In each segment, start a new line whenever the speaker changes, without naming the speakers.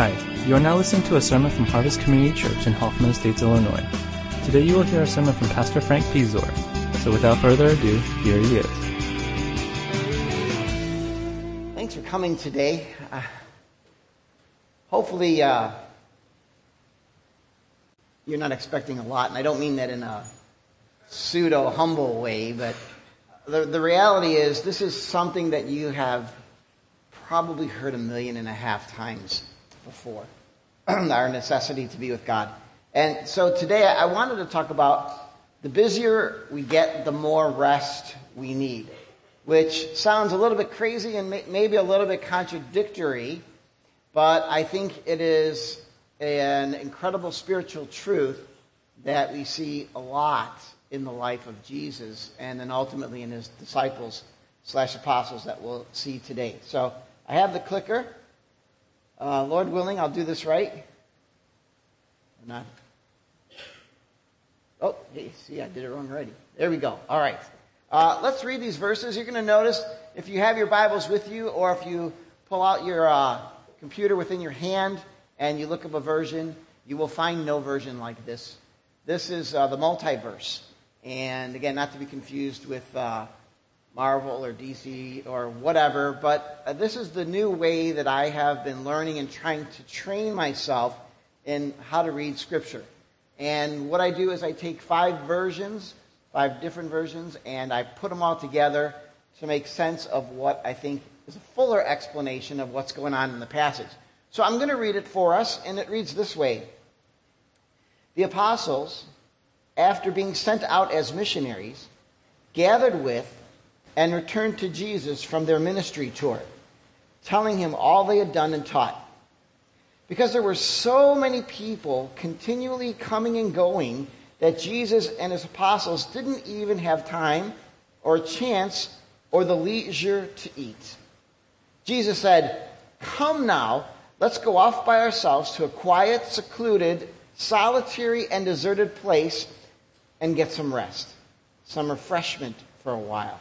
Hi, you are now listening to a sermon from Harvest Community Church in Hoffman Estates, Illinois. Today you will hear a sermon from Pastor Frank Pizor. So without further ado, here he is.
Thanks for coming today. Uh, hopefully, uh, you're not expecting a lot, and I don't mean that in a pseudo humble way, but the, the reality is this is something that you have probably heard a million and a half times before our necessity to be with God. And so today I wanted to talk about the busier we get, the more rest we need, which sounds a little bit crazy and may, maybe a little bit contradictory, but I think it is an incredible spiritual truth that we see a lot in the life of Jesus and then ultimately in his disciples slash apostles that we'll see today. So I have the clicker. Uh, Lord willing, I'll do this right. Or not. Oh, hey, see, I did it wrong already. There we go. All right. Uh, let's read these verses. You're going to notice if you have your Bibles with you or if you pull out your uh, computer within your hand and you look up a version, you will find no version like this. This is uh, the multiverse. And again, not to be confused with uh, Marvel or DC or whatever, but uh, this is the new way that I have been learning and trying to train myself in how to read Scripture. And what I do is I take five versions, five different versions, and I put them all together to make sense of what I think is a fuller explanation of what's going on in the passage. So I'm going to read it for us, and it reads this way The apostles, after being sent out as missionaries, gathered with and returned to Jesus from their ministry tour, telling him all they had done and taught. Because there were so many people continually coming and going that Jesus and his apostles didn't even have time or chance or the leisure to eat. Jesus said, Come now, let's go off by ourselves to a quiet, secluded, solitary, and deserted place and get some rest, some refreshment for a while.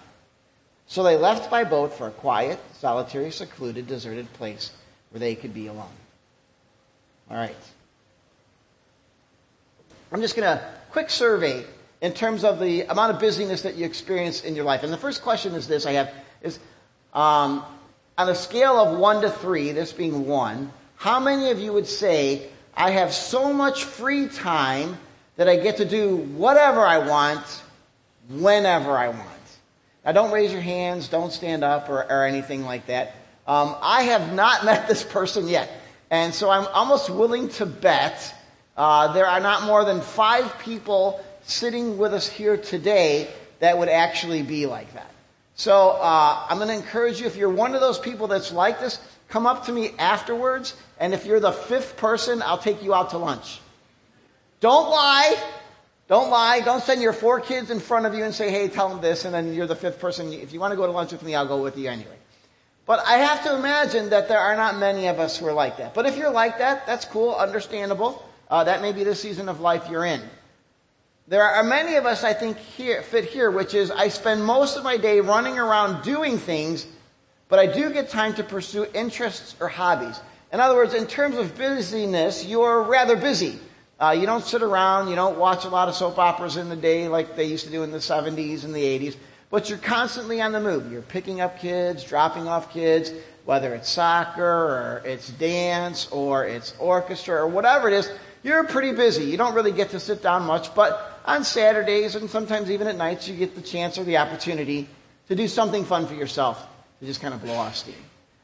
So they left by boat for a quiet, solitary, secluded, deserted place where they could be alone. All right. I'm just going to quick survey in terms of the amount of busyness that you experience in your life. And the first question is this I have is um, on a scale of one to three, this being one, how many of you would say, I have so much free time that I get to do whatever I want, whenever I want? Now, don't raise your hands, don't stand up, or, or anything like that. Um, I have not met this person yet. And so I'm almost willing to bet uh, there are not more than five people sitting with us here today that would actually be like that. So uh, I'm going to encourage you, if you're one of those people that's like this, come up to me afterwards. And if you're the fifth person, I'll take you out to lunch. Don't lie. Don't lie. Don't send your four kids in front of you and say, hey, tell them this, and then you're the fifth person. If you want to go to lunch with me, I'll go with you anyway. But I have to imagine that there are not many of us who are like that. But if you're like that, that's cool, understandable. Uh, that may be the season of life you're in. There are many of us, I think, here, fit here, which is I spend most of my day running around doing things, but I do get time to pursue interests or hobbies. In other words, in terms of busyness, you're rather busy. Uh, you don't sit around, you don't watch a lot of soap operas in the day like they used to do in the 70s and the 80s, but you're constantly on the move. You're picking up kids, dropping off kids, whether it's soccer or it's dance or it's orchestra or whatever it is, you're pretty busy. You don't really get to sit down much, but on Saturdays and sometimes even at nights, you get the chance or the opportunity to do something fun for yourself to just kind of blow off steam.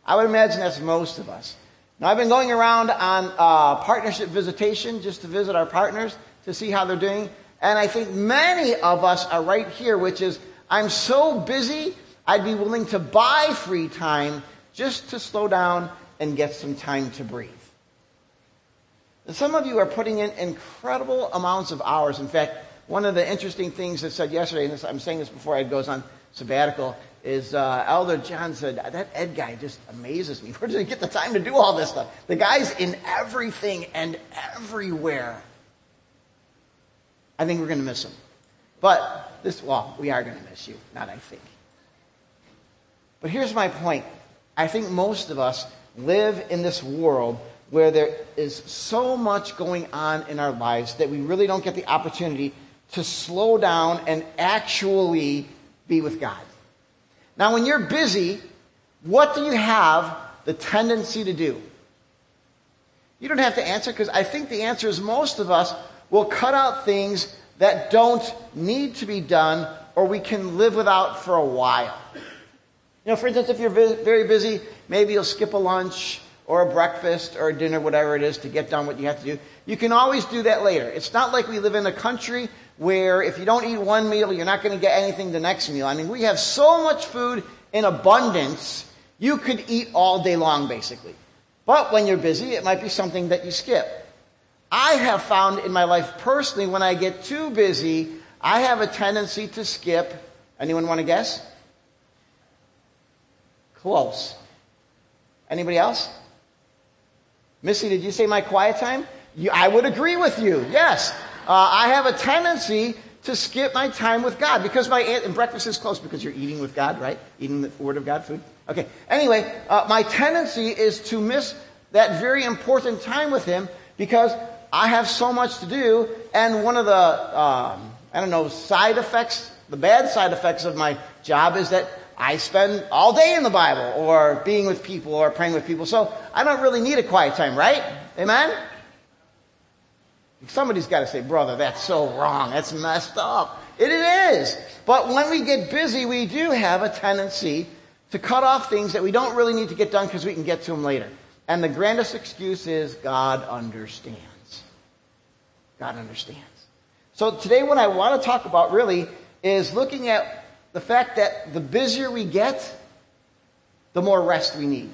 I would imagine that's most of us. Now, I've been going around on uh, partnership visitation just to visit our partners to see how they're doing. And I think many of us are right here, which is I'm so busy, I'd be willing to buy free time just to slow down and get some time to breathe. And some of you are putting in incredible amounts of hours. In fact, one of the interesting things that said yesterday, and this, I'm saying this before Ed goes on sabbatical, is uh, Elder John said, that Ed guy just amazes me. Where does he get the time to do all this stuff? The guy's in everything and everywhere. I think we're going to miss him. But this, well, we are going to miss you, not I think. But here's my point. I think most of us live in this world where there is so much going on in our lives that we really don't get the opportunity to slow down and actually be with God. Now, when you're busy, what do you have the tendency to do? You don't have to answer because I think the answer is most of us will cut out things that don't need to be done or we can live without for a while. You know, for instance, if you're very busy, maybe you'll skip a lunch or a breakfast or a dinner, whatever it is, to get done what you have to do. You can always do that later. It's not like we live in a country where if you don't eat one meal, you're not going to get anything the next meal. I mean, we have so much food in abundance, you could eat all day long, basically. But when you're busy, it might be something that you skip. I have found in my life personally, when I get too busy, I have a tendency to skip. Anyone want to guess? Close. Anybody else? Missy, did you say my quiet time? You, I would agree with you. Yes. Uh, I have a tendency to skip my time with God because my and breakfast is close because you're eating with God, right? Eating the Word of God food. Okay. Anyway, uh, my tendency is to miss that very important time with Him because I have so much to do, and one of the um, I don't know side effects, the bad side effects of my job is that I spend all day in the Bible or being with people or praying with people. So I don't really need a quiet time, right? Amen? Somebody's got to say, brother, that's so wrong. That's messed up. It, is. But when we get busy, we do have a tendency to cut off things that we don't really need to get done because we can get to them later. And the grandest excuse is God understands. God understands. So today what I want to talk about really is looking at the fact that the busier we get, the more rest we need.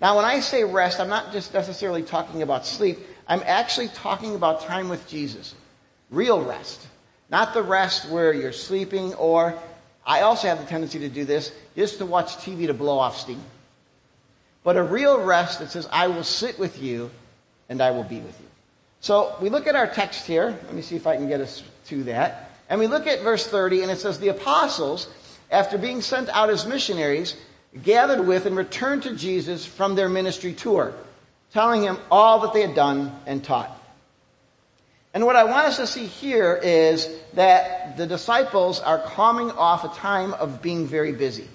Now, when I say rest, I'm not just necessarily talking about sleep. I'm actually talking about time with Jesus. Real rest. Not the rest where you're sleeping or, I also have the tendency to do this, just to watch TV to blow off steam. But a real rest that says, I will sit with you and I will be with you. So we look at our text here. Let me see if I can get us to that. And we look at verse 30 and it says, The apostles, after being sent out as missionaries, gathered with and returned to Jesus from their ministry tour telling him all that they had done and taught. And what I want us to see here is that the disciples are coming off a time of being very busy.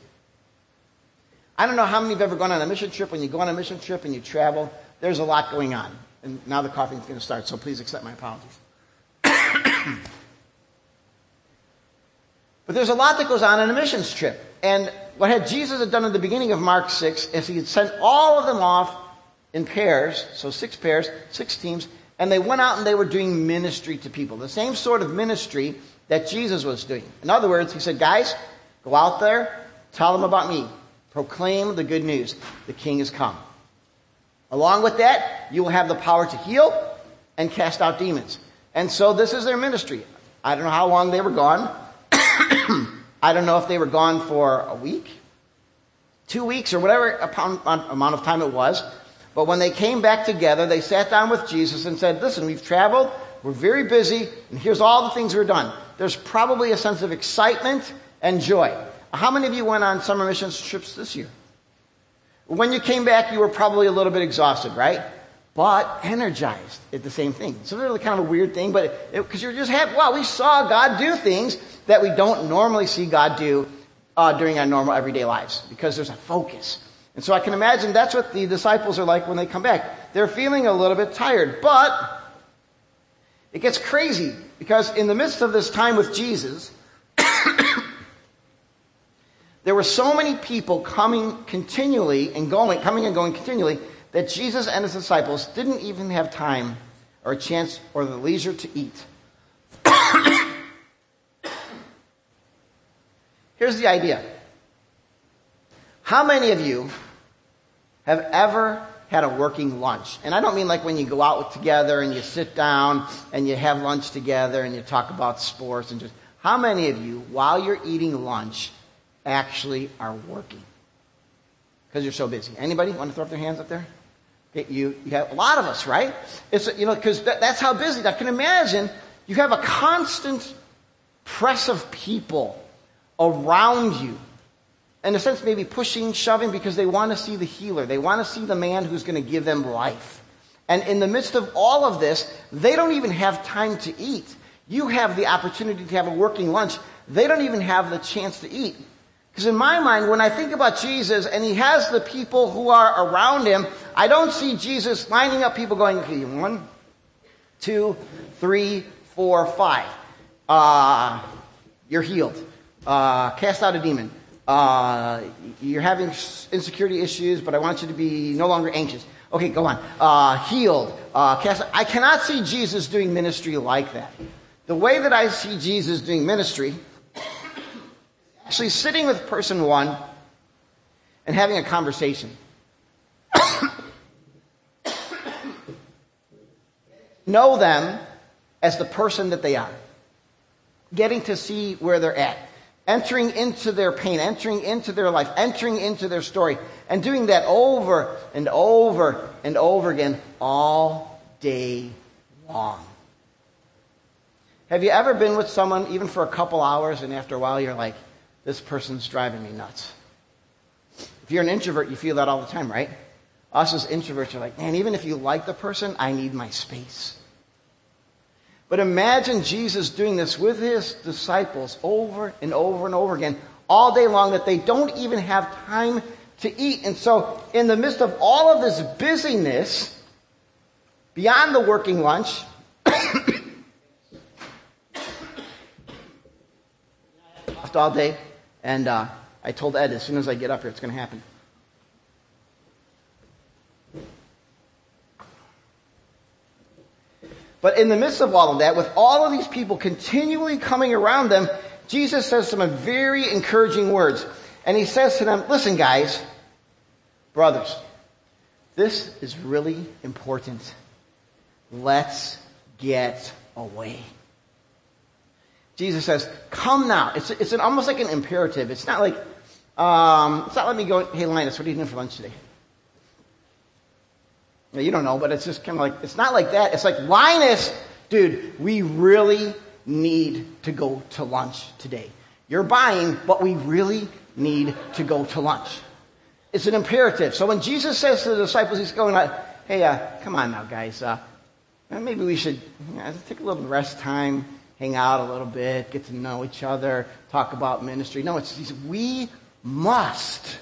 I don't know how many have ever gone on a mission trip. When you go on a mission trip and you travel, there's a lot going on. And now the coughing is going to start, so please accept my apologies. but there's a lot that goes on in a missions trip. And what had Jesus had done at the beginning of Mark 6 is he had sent all of them off in pairs, so six pairs, six teams, and they went out and they were doing ministry to people. The same sort of ministry that Jesus was doing. In other words, he said, guys, go out there, tell them about me. Proclaim the good news. The king has come. Along with that, you will have the power to heal and cast out demons. And so this is their ministry. I don't know how long they were gone. I don't know if they were gone for a week, two weeks, or whatever amount of time it was. But when they came back together, they sat down with Jesus and said, Listen, we've traveled, we're very busy, and here's all the things we've done. There's probably a sense of excitement and joy. How many of you went on summer missions trips this year? When you came back, you were probably a little bit exhausted, right? But energized at the same thing. So really kind of a weird thing, but because you're just happy. Wow, we saw God do things that we don't normally see God do uh, during our normal everyday lives because there's a focus. And so I can imagine that's what the disciples are like when they come back. They're feeling a little bit tired, but it gets crazy because in the midst of this time with Jesus, there were so many people coming continually and going, coming and going continually, that Jesus and his disciples didn't even have time or a chance or the leisure to eat. Here's the idea. How many of you have ever had a working lunch? And I don't mean like when you go out together and you sit down and you have lunch together and you talk about sports and just. How many of you, while you're eating lunch, actually are working? Because you're so busy. Anybody want to throw up their hands up there? You, you have a lot of us, right? It's, you know, because that, that's how busy. I can imagine you have a constant press of people around you in a sense, maybe pushing, shoving, because they want to see the healer. They want to see the man who's going to give them life. And in the midst of all of this, they don't even have time to eat. You have the opportunity to have a working lunch. They don't even have the chance to eat. Because in my mind, when I think about Jesus and he has the people who are around him, I don't see Jesus lining up people going, okay, one, two, three, four, five. Uh, you're healed. Uh, cast out a demon. Uh, you're having insecurity issues, but I want you to be no longer anxious. Okay, go on. Uh, healed. Uh, cast. I cannot see Jesus doing ministry like that. The way that I see Jesus doing ministry actually sitting with person one and having a conversation. know them as the person that they are. Getting to see where they're at. Entering into their pain, entering into their life, entering into their story, and doing that over and over and over again all day long. Have you ever been with someone, even for a couple hours, and after a while you're like, this person's driving me nuts. If you're an introvert, you feel that all the time, right? Us as introverts are like, man, even if you like the person, I need my space. But imagine Jesus doing this with his disciples over and over and over again, all day long, that they don't even have time to eat. And so, in the midst of all of this busyness, beyond the working lunch, all day, and uh, I told Ed, as soon as I get up here, it's going to happen. But in the midst of all of that, with all of these people continually coming around them, Jesus says some very encouraging words. And he says to them, listen guys, brothers, this is really important. Let's get away. Jesus says, come now. It's, it's an, almost like an imperative. It's not like, um, it's not let me go, hey Linus, what are you doing for lunch today? You don't know, but it's just kind of like, it's not like that. It's like, Linus, dude, we really need to go to lunch today. You're buying, but we really need to go to lunch. It's an imperative. So when Jesus says to the disciples, he's going hey, uh, come on now, guys. Uh, maybe we should you know, take a little rest time hang out a little bit, get to know each other, talk about ministry. No, it's we must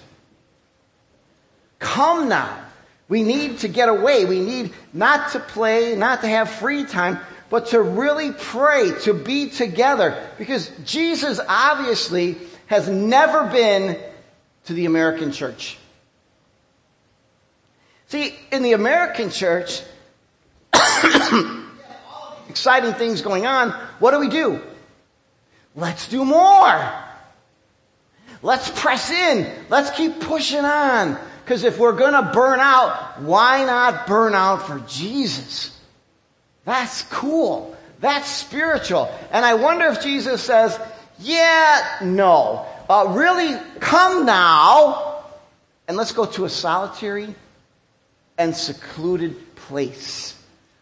come now. We need to get away. We need not to play, not to have free time, but to really pray, to be together. Because Jesus obviously has never been to the American church. See, in the American church, exciting things going on, what do we do? Let's do more. Let's press in. Let's keep pushing on. Because if we're going to burn out, why not burn out for Jesus? That's cool. That's spiritual. And I wonder if Jesus says, yeah, no. Uh, really, come now and let's go to a solitary and secluded place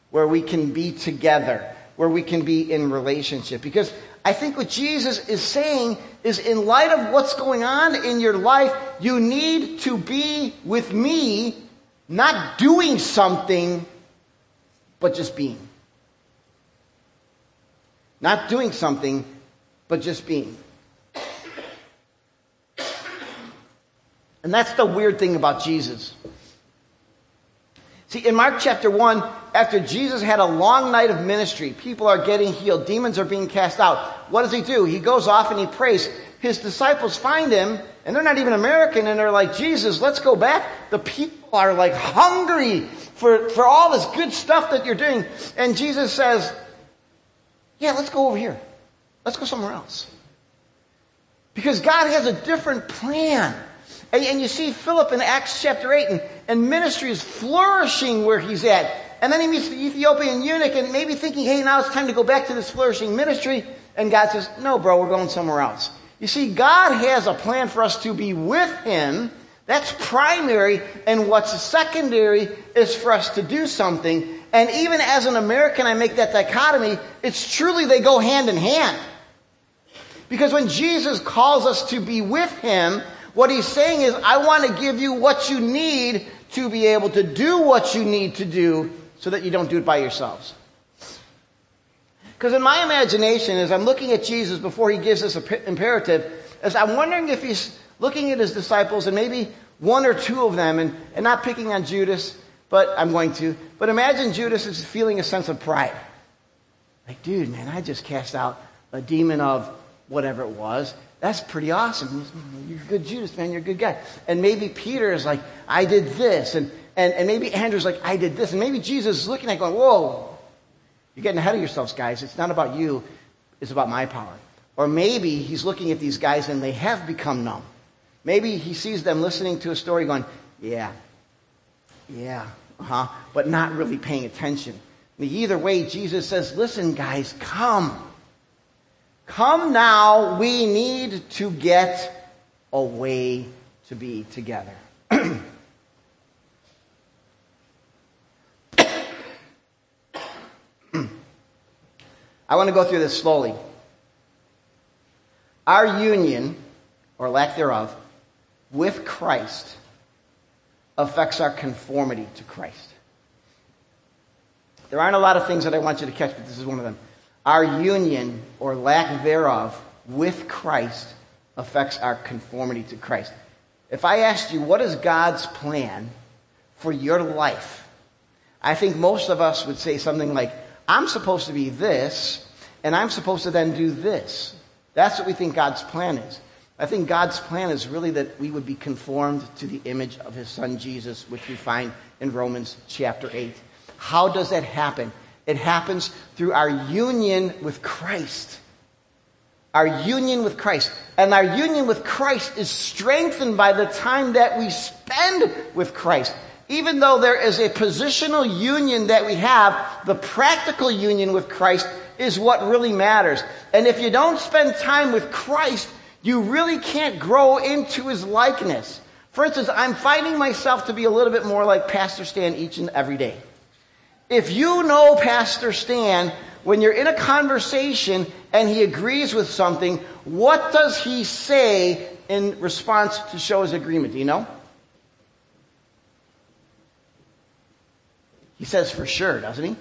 where we can be together, where we can be in relationship. Because I think what Jesus is saying is in light of what's going on in your life, you need to be with me, not doing something, but just being. Not doing something, but just being. And that's the weird thing about Jesus. See, in Mark chapter 1, after Jesus had a long night of ministry, people are getting healed, demons are being cast out. What does he do? He goes off and he prays. His disciples find him, and they're not even American, and they're like, Jesus, let's go back. The people are like hungry for, for all this good stuff that you're doing. And Jesus says, Yeah, let's go over here. Let's go somewhere else. Because God has a different plan. And, and you see Philip in Acts chapter 8, and, and ministry is flourishing where he's at. And then he meets the Ethiopian eunuch and maybe thinking, hey, now it's time to go back to this flourishing ministry. And God says, no, bro, we're going somewhere else. You see, God has a plan for us to be with Him. That's primary. And what's secondary is for us to do something. And even as an American, I make that dichotomy. It's truly they go hand in hand. Because when Jesus calls us to be with Him, what he's saying is, I want to give you what you need to be able to do what you need to do so that you don't do it by yourselves. Because in my imagination, as I'm looking at Jesus before he gives this imperative, as I'm wondering if he's looking at his disciples and maybe one or two of them, and, and not picking on Judas, but I'm going to, but imagine Judas is feeling a sense of pride. Like, dude, man, I just cast out a demon of whatever it was. That's pretty awesome. You're a good Judas, man. You're a good guy. And maybe Peter is like, I did this. And, and, and maybe Andrew's like, I did this. And maybe Jesus is looking at going, whoa, you're getting ahead of yourselves, guys. It's not about you. It's about my power. Or maybe he's looking at these guys and they have become numb. Maybe he sees them listening to a story going, yeah, yeah, uh-huh, but not really paying attention. Either way, Jesus says, listen, guys, come. Come now, we need to get a way to be together. I want to go through this slowly. Our union, or lack thereof, with Christ affects our conformity to Christ. There aren't a lot of things that I want you to catch, but this is one of them. Our union, or lack thereof, with Christ affects our conformity to Christ. If I asked you, what is God's plan for your life? I think most of us would say something like, I'm supposed to be this, and I'm supposed to then do this. That's what we think God's plan is. I think God's plan is really that we would be conformed to the image of his son Jesus, which we find in Romans chapter 8. How does that happen? It happens through our union with Christ. Our union with Christ. And our union with Christ is strengthened by the time that we spend with Christ. Even though there is a positional union that we have, the practical union with Christ is what really matters. And if you don't spend time with Christ, you really can't grow into his likeness. For instance, I'm finding myself to be a little bit more like Pastor Stan each and every day. If you know Pastor Stan, when you're in a conversation and he agrees with something, what does he say in response to show his agreement? Do you know? He says for sure, doesn't he?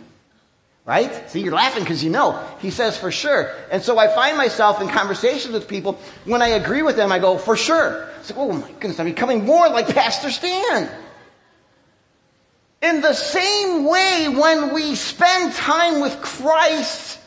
Right? See, you're laughing because you know. He says for sure. And so I find myself in conversations with people, when I agree with them, I go, for sure. It's like, oh my goodness, I'm becoming more like Pastor Stan. In the same way, when we spend time with Christ,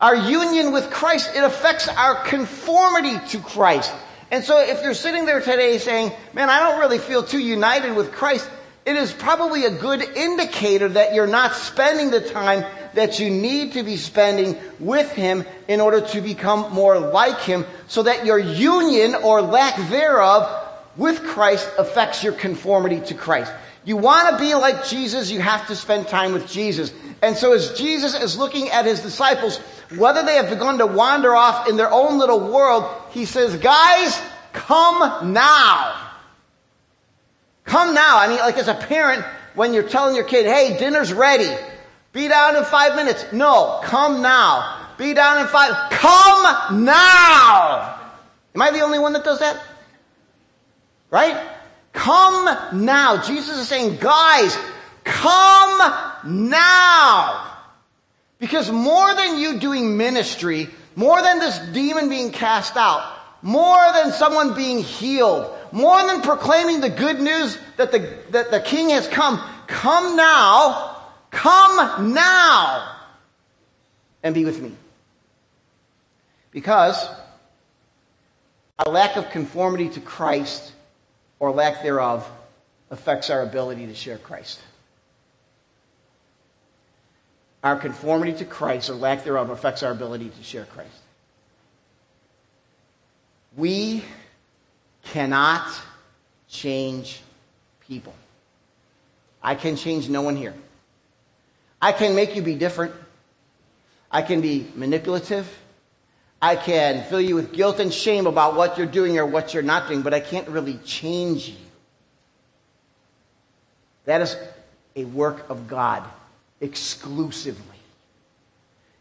our union with Christ, it affects our conformity to Christ. And so if you're sitting there today saying, man, I don't really feel too united with Christ, it is probably a good indicator that you're not spending the time that you need to be spending with Him in order to become more like Him so that your union or lack thereof with Christ affects your conformity to Christ. You want to be like Jesus, you have to spend time with Jesus. And so as Jesus is looking at his disciples, whether they have begun to wander off in their own little world, he says, guys, come now. Come now. I mean, like as a parent, when you're telling your kid, hey, dinner's ready. Be down in five minutes. No, come now. Be down in five. Come now. Am I the only one that does that? Right? Come now. Jesus is saying, guys, come now. Because more than you doing ministry, more than this demon being cast out, more than someone being healed, more than proclaiming the good news that the, that the king has come, come now, come now and be with me. Because a lack of conformity to Christ or lack thereof affects our ability to share Christ. Our conformity to Christ or lack thereof affects our ability to share Christ. We cannot change people. I can change no one here. I can make you be different. I can be manipulative. I can fill you with guilt and shame about what you're doing or what you're not doing, but I can't really change you. That is a work of God exclusively.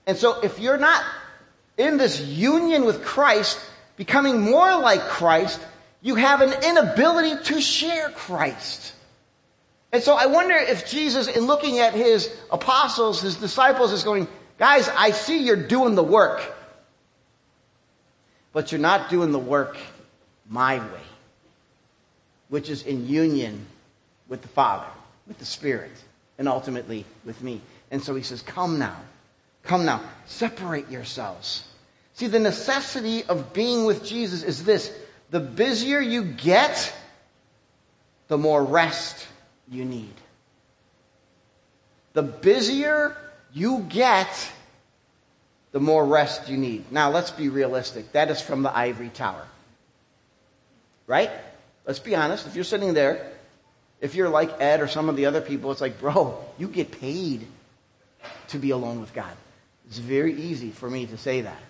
And so if you're not in this union with Christ, becoming more like Christ, you have an inability to share Christ. And so I wonder if Jesus, in looking at his apostles, his disciples, is going, guys, I see you're doing the work, but you're not doing the work my way, which is in union with the Father, with the Spirit, and ultimately with me. And so he says, come now, come now, separate yourselves. See, the necessity of being with Jesus is this the busier you get, the more rest you need. The busier you get, the more rest you need. Now, let's be realistic. That is from the ivory tower. Right? Let's be honest. If you're sitting there, if you're like Ed or some of the other people, it's like, bro, you get paid to be alone with God. It's very easy for me to say that.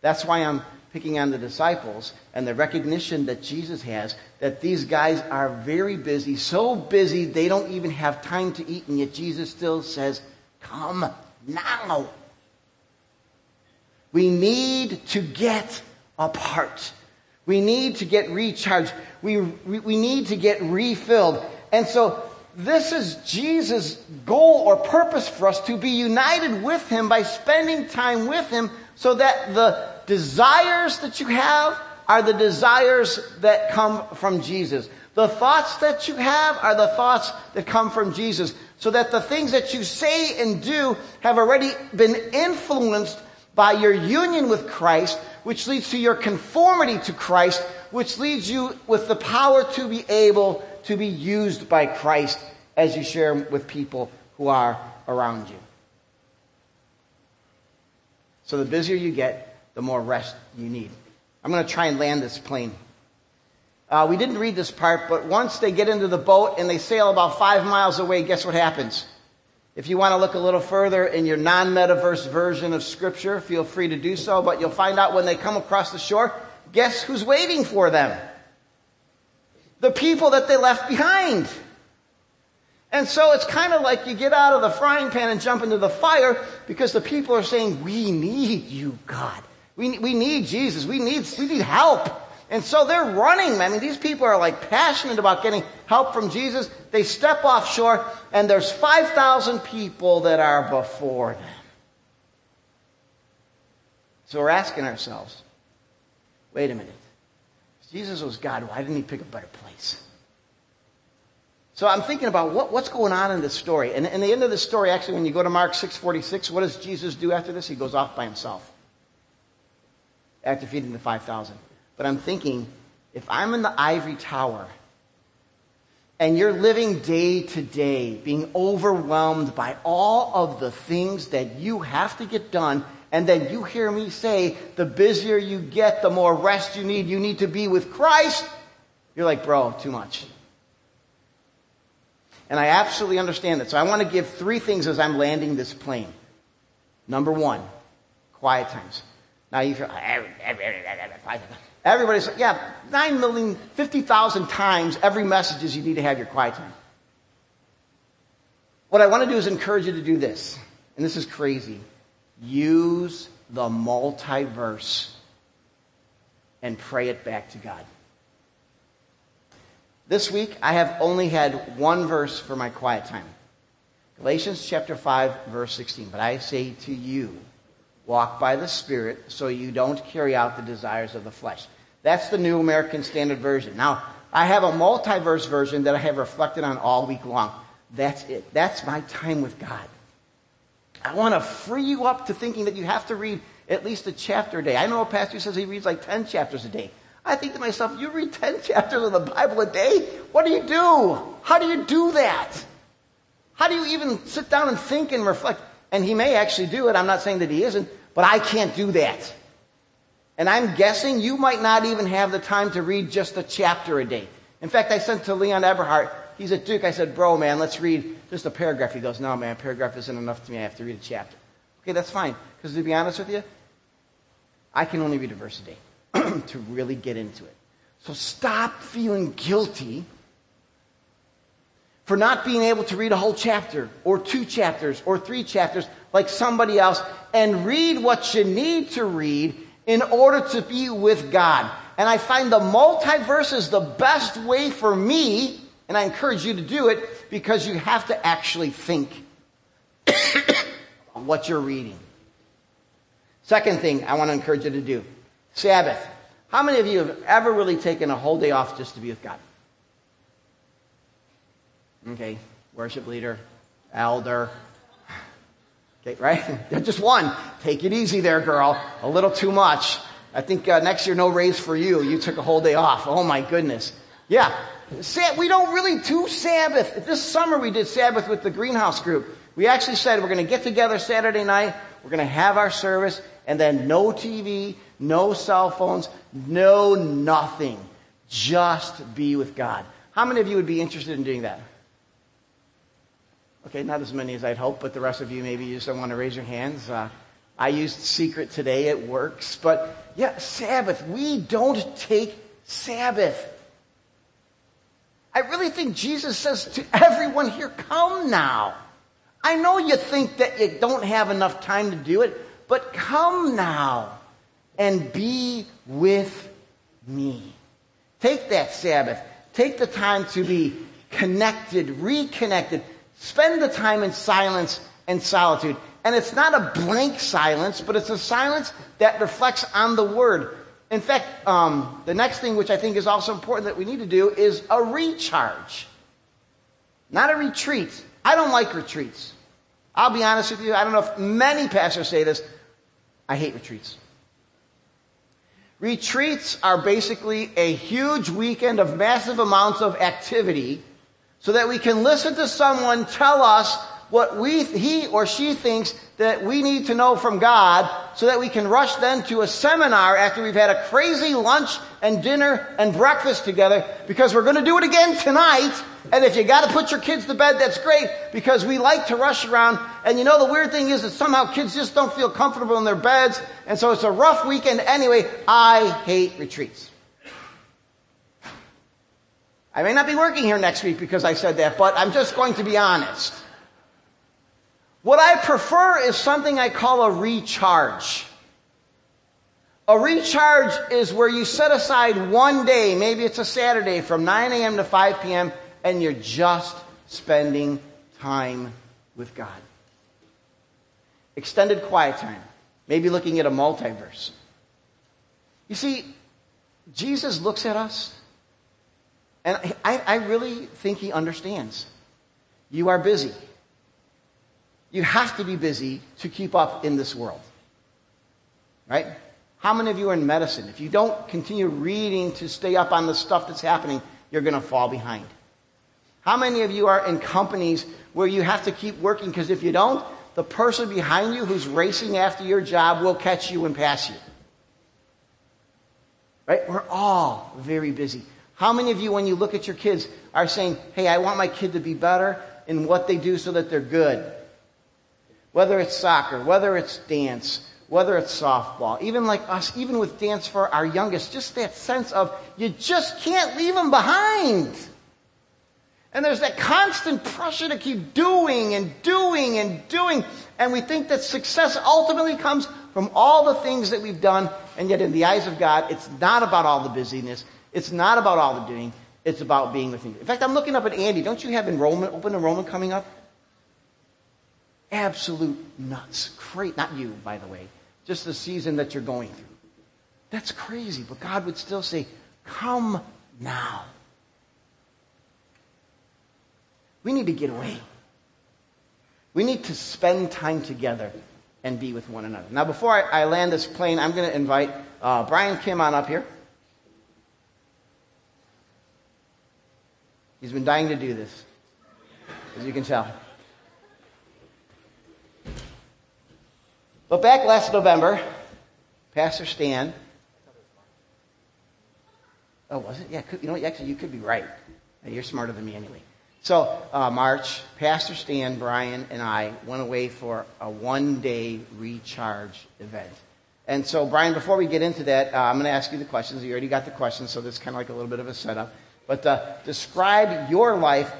That's why I'm picking on the disciples and the recognition that Jesus has that these guys are very busy, so busy they don't even have time to eat, and yet Jesus still says, Come now. We need to get apart. We need to get recharged. We, we, we need to get refilled. And so this is Jesus' goal or purpose for us to be united with Him by spending time with Him so that the desires that you have are the desires that come from Jesus. The thoughts that you have are the thoughts that come from Jesus. So that the things that you say and do have already been influenced by your union with Christ, which leads to your conformity to Christ, which leads you with the power to be able to be used by Christ as you share with people who are around you. So the busier you get, the more rest you need. I'm going to try and land this plane. Uh, we didn't read this part, but once they get into the boat and they sail about five miles away, guess what happens? If you want to look a little further in your non metaverse version of Scripture, feel free to do so, but you'll find out when they come across the shore, guess who's waiting for them? The people that they left behind. And so it's kind of like you get out of the frying pan and jump into the fire because the people are saying, We need you, God. We, we need Jesus. We need, we need help. And so they're running. I mean, these people are like passionate about getting help from Jesus. They step offshore, and there's 5,000 people that are before them. So we're asking ourselves wait a minute. If Jesus was God, why didn't he pick a better place? So I'm thinking about what, what's going on in this story. And in the end of the story, actually, when you go to Mark 6.46, what does Jesus do after this? He goes off by himself after feeding the 5,000. But I'm thinking, if I'm in the ivory tower and you're living day to day, being overwhelmed by all of the things that you have to get done, and then you hear me say, the busier you get, the more rest you need, you need to be with Christ, you're like, bro, too much. And I absolutely understand that. So I want to give three things as I'm landing this plane. Number one, quiet times. Now you feel, everybody's like, yeah, 9 million, 50,000 times every message is you need to have your quiet time. What I want to do is encourage you to do this. And this is crazy. Use the multiverse and pray it back to God. This week, I have only had one verse for my quiet time Galatians chapter 5, verse 16. But I say to you, walk by the Spirit so you don't carry out the desires of the flesh. That's the New American Standard Version. Now, I have a multiverse version that I have reflected on all week long. That's it. That's my time with God. I want to free you up to thinking that you have to read at least a chapter a day. I know a pastor who says he reads like 10 chapters a day. I think to myself, you read 10 chapters of the Bible a day? What do you do? How do you do that? How do you even sit down and think and reflect? And he may actually do it. I'm not saying that he isn't, but I can't do that. And I'm guessing you might not even have the time to read just a chapter a day. In fact, I sent to Leon Eberhardt, he's at Duke, I said, bro, man, let's read just a paragraph. He goes, no, man, a paragraph isn't enough to me. I have to read a chapter. Okay, that's fine. Because to be honest with you, I can only read a verse a day. to really get into it. So stop feeling guilty for not being able to read a whole chapter or two chapters or three chapters like somebody else and read what you need to read in order to be with God. And I find the multiverse is the best way for me And I encourage you to do it because you have to actually think on what you're reading. Second thing I want to encourage you to do Sabbath. How many of you have ever really taken a whole day off just to be with God? Okay, worship leader, elder. Okay, right? Just one. Take it easy there, girl. A little too much. I think uh, next year, no raise for you. You took a whole day off. Oh my goodness. Yeah. We don't really do Sabbath. This summer we did Sabbath with the greenhouse group. We actually said we're going to get together Saturday night. We're going to have our service and then no TV, no cell phones, no nothing. Just be with God. How many of you would be interested in doing that? Okay, not as many as I'd hope, but the rest of you maybe you just don't want to raise your hands. Uh, I used Secret today, it works. But yeah, Sabbath. We don't take Sabbath. I really think Jesus says to everyone here, come now. I know you think that you don't have enough time to do it, but come now and be with me. Take that Sabbath. Take the time to be connected, reconnected. Spend the time in silence and solitude. And it's not a blank silence, but it's a silence that reflects on the Word. In fact, um, the next thing, which I think is also important that we need to do, is a recharge. Not a retreat. I don't like retreats. I'll be honest with you. I don't know if many pastors say this. I hate retreats. Retreats are basically a huge weekend of massive amounts of activity so that we can listen to someone tell us what we, he or she thinks that we need to know from God so that we can rush then to a seminar after we've had a crazy lunch and dinner and breakfast together because we're going to do it again tonight. And if you got to put your kids to bed, that's great because we like to rush around. And you know, the weird thing is that somehow kids just don't feel comfortable in their beds. And so it's a rough weekend anyway. I hate retreats. I may not be working here next week because I said that, but I'm just going to be honest. What I prefer is something I call a recharge. A recharge is where you set aside one day, maybe it's a Saturday from 9 a.m. to 5 p.m., and you're just spending time with God. Extended quiet time, maybe looking at a multiverse. You see, Jesus looks at us, and I, I really think he understands. You are busy. You have to be busy to keep up in this world. Right? How many of you are in medicine? If you don't continue reading to stay up on the stuff that's happening, you're going to fall behind. How many of you are in companies where you have to keep working because if you don't, the person behind you who's racing after your job will catch you and pass you? Right? We're all very busy. How many of you, when you look at your kids, are saying, hey, I want my kid to be better in what they do so that they're good? Whether it's soccer, whether it's dance, whether it's softball, even like us, even with dance for our youngest, just that sense of you just can't leave them behind. And there's that constant pressure to keep doing and doing and doing. And we think that success ultimately comes from all the things that we've done. And yet, in the eyes of God, it's not about all the busyness. It's not about all the doing. It's about being with Him. In fact, I'm looking up at Andy. Don't you have enrollment, open enrollment coming up? absolute nuts. Great. Not you, by the way. Just the season that you're going through. That's crazy. But God would still say, come now. We need to get away. We need to spend time together and be with one another. Now, before I, I land this plane, I'm going to invite uh, Brian Kim on up here. He's been dying to do this, as you can tell. But back last November, Pastor Stan. Oh, was it? Yeah, you know, actually, you could be right. You're smarter than me anyway. So, uh, March, Pastor Stan, Brian, and I went away for a one day recharge event. And so, Brian, before we get into that, uh, I'm going to ask you the questions. You already got the questions, so this is kind of like a little bit of a setup. But uh, describe your life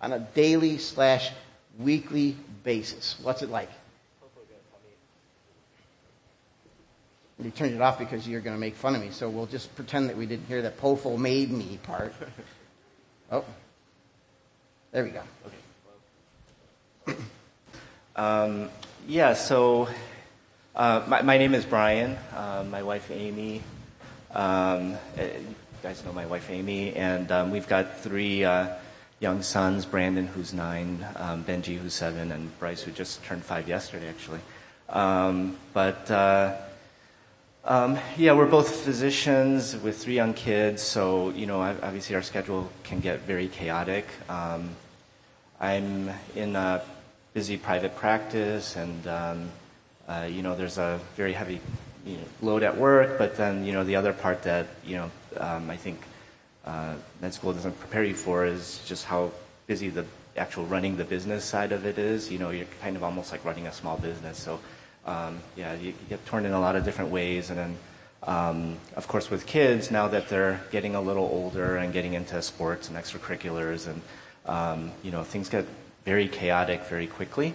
on a daily slash weekly basis. What's it like? You turned it off because you're going to make fun of me, so we'll just pretend that we didn't hear that Pofo made me part. Oh, There we go.
Okay. Um, yeah, so uh, my, my, name is Brian. Uh, my wife Amy. Um, guys know my wife Amy, and um, we've got three uh, young sons: Brandon, who's nine, um, Benji, who's seven, and Bryce, who just turned five yesterday, actually. Um, but uh, um, yeah, we're both physicians with three young kids, so you know, obviously our schedule can get very chaotic. Um, I'm in a busy private practice, and um, uh, you know, there's a very heavy you know, load at work. But then, you know, the other part that you know, um, I think uh, med school doesn't prepare you for is just how busy the actual running the business side of it is. You know, you're kind of almost like running a small business. So um, yeah, you, get torn in a lot of different ways. And then, um, of course, with kids, now that they're getting a little older and getting into sports and extracurriculars, and, um, you know, things get very chaotic very quickly.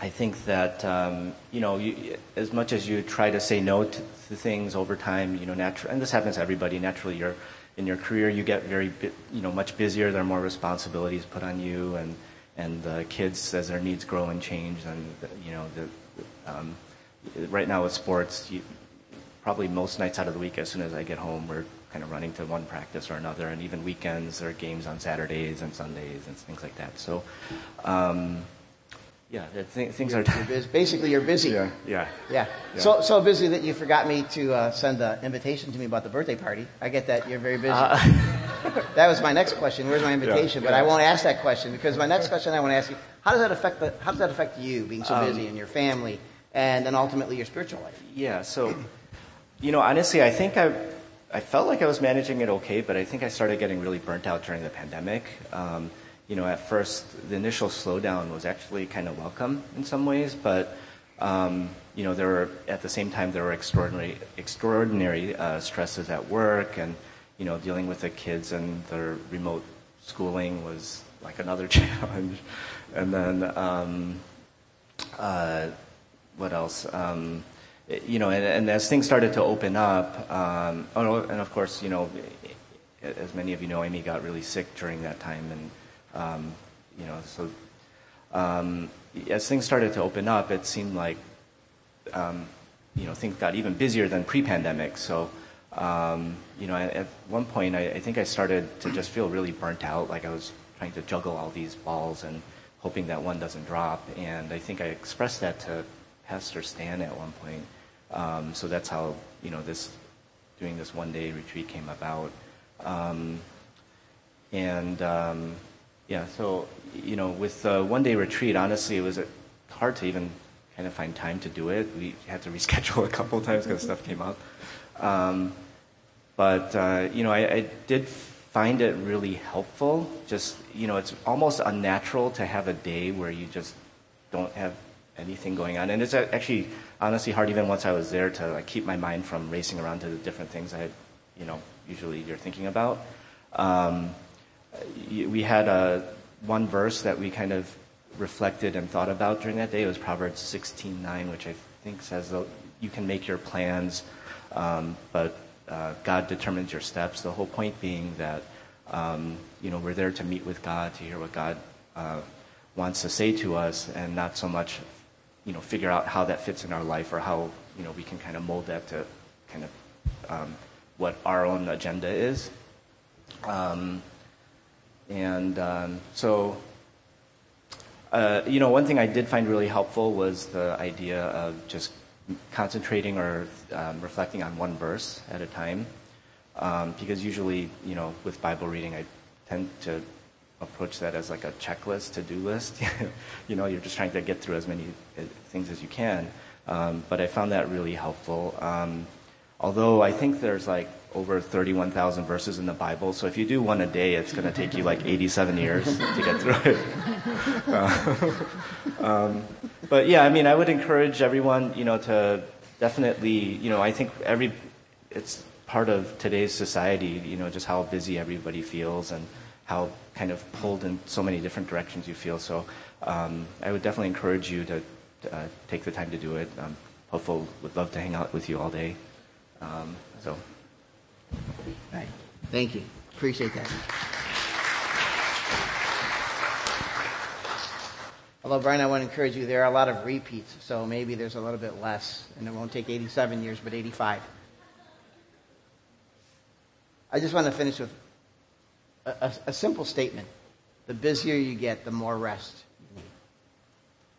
I think that, um, you know, you, as much as you try to say no to, to things over time, you know, natural, and this happens to everybody, naturally, you're, in your career, you get very, you know, much busier. There are more responsibilities put on you, and and the kids as their needs grow and change and you know the, um, right now with sports you, probably most nights out of the week as soon as i get home we're kind of running to one practice or another and even weekends there are games on saturdays and sundays and things like that so um, yeah, th- things
you're,
are.
You're basically, you're busy.
Yeah, yeah,
yeah. yeah. So so busy that you forgot me to uh, send an invitation to me about the birthday party. I get that you're very busy. Uh, that was my next question. Where's my invitation? Yeah, but I won't ask that question because my next question I want to ask you: How does that affect the, How does that affect you being so um, busy and your family, and then ultimately your spiritual life?
Yeah. So, you know, honestly, I think I. I felt like I was managing it okay, but I think I started getting really burnt out during the pandemic. Um, you know, at first, the initial slowdown was actually kind of welcome in some ways, but um, you know, there were at the same time there were extraordinary extraordinary uh, stresses at work, and you know, dealing with the kids and their remote schooling was like another challenge. And then, um, uh, what else? Um, you know, and, and, as things started to open up, um, oh, and of course, you know, as many of you know, Amy got really sick during that time, and um, you know, so um, as things started to open up, it seemed like um, you know things got even busier than pre-pandemic. So um, you know, at, one point, I, I, think I started to just feel really burnt out, like I was trying to juggle all these balls and hoping that one doesn't drop. And I think I expressed that to Pastor Stan at one point. Um, so that's how you know this doing this one day retreat came about. Um, and um, yeah, so, you know, with the one day retreat, honestly, it was hard to even kind of find time to do it. We had to reschedule a couple times because stuff came up. Um, but, uh, you know, I, I, did find it really helpful. Just, you know, it's almost unnatural to have a day where you just don't have anything going on. And it's actually, honestly, hard even once I was there to like, keep my mind from racing around to the different things I, you know, usually you're thinking about. Um, we had a one verse that we kind of reflected and thought about during that day. It was Proverbs 16:9, which I think says you can make your plans, um, but uh, God determines your steps. The whole point being that um, you know we're there to meet with God, to hear what God uh, wants to say to us, and not so much you know figure out how that fits in our life or how you know we can kind of mold that to kind of um, what our own agenda is. Um, and um, so, uh, you know, one thing I did find really helpful was the idea of just concentrating or um, reflecting on one verse at a time. Um, because usually, you know, with Bible reading, I tend to approach that as like a checklist, to-do list. you know, you're just trying to get through as many uh, things as you can. Um, but I found that really helpful. Um, although I think there's like over 31,000 verses in the Bible. So if you do one a day, it's going to take you like 87 years to get through it. Uh, um, but yeah, I mean, I would encourage everyone, you know, to definitely, you know, I think every, it's part of today's society, you know, just how busy everybody feels and how kind of pulled in so many different directions you feel. So um, I would definitely encourage you to, uh, take the time to do it. Um, hopefully, would love to hang out with you all day. Um, so, all
right. Thank you. Appreciate that. Although, Brian, I want to encourage you, there are a lot of repeats, so maybe there's a little bit less, and it won't take 87 years, but 85. I just want to finish with a, a, a simple statement. The busier you get, the more rest you need.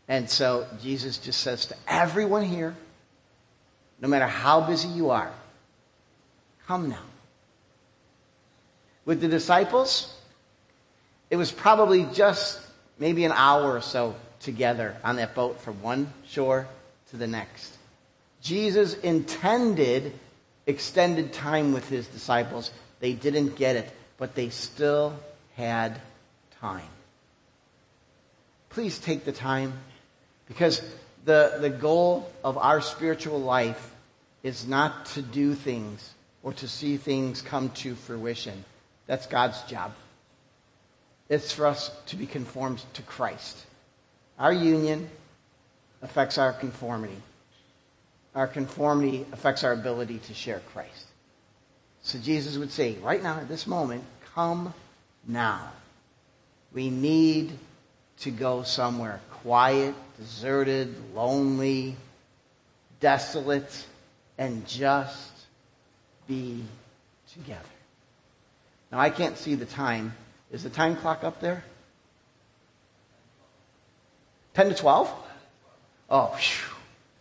And so Jesus just says to everyone here, no matter how busy you are, come now. With the disciples, it was probably just maybe an hour or so together on that boat from one shore to the next. Jesus intended extended time with his disciples. They didn't get it, but they still had time. Please take the time because the, the goal of our spiritual life is not to do things or to see things come to fruition. That's God's job. It's for us to be conformed to Christ. Our union affects our conformity. Our conformity affects our ability to share Christ. So Jesus would say, right now, at this moment, come now. We need to go somewhere quiet, deserted, lonely, desolate, and just be together. Now, I can't see the time. Is the time clock up there? 10 to 12? Oh, whew.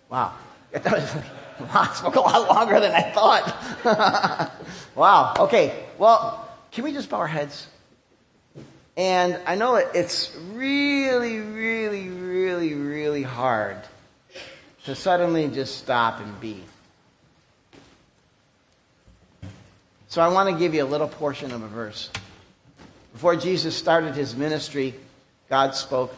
wow. That was, spoke a lot longer than I thought. wow. Okay. Well, can we just bow our heads? And I know it's really, really, really, really hard to suddenly just stop and be. So I want to give you a little portion of a verse. Before Jesus started his ministry, God spoke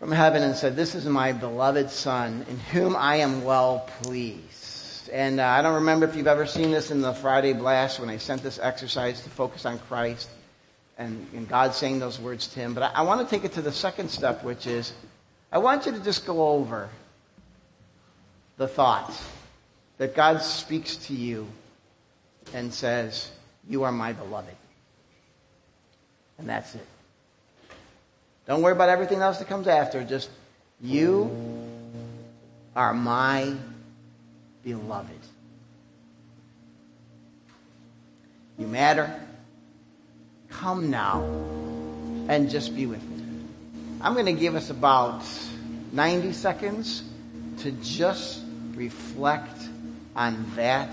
from heaven and said, This is my beloved Son, in whom I am well pleased. And uh, I don't remember if you've ever seen this in the Friday Blast when I sent this exercise to focus on Christ and, and God saying those words to him. But I, I want to take it to the second step, which is I want you to just go over the thought that God speaks to you and says, You are my beloved. And that's it. Don't worry about everything else that comes after. Just, you are my beloved. You matter. Come now and just be with me. I'm going to give us about 90 seconds to just reflect on that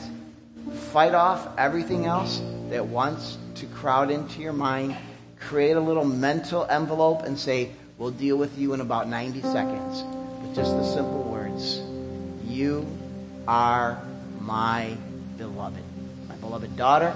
Fight off everything else that wants to crowd into your mind. Create a little mental envelope and say, We'll deal with you in about 90 seconds. With just the simple words You are my beloved. My beloved daughter,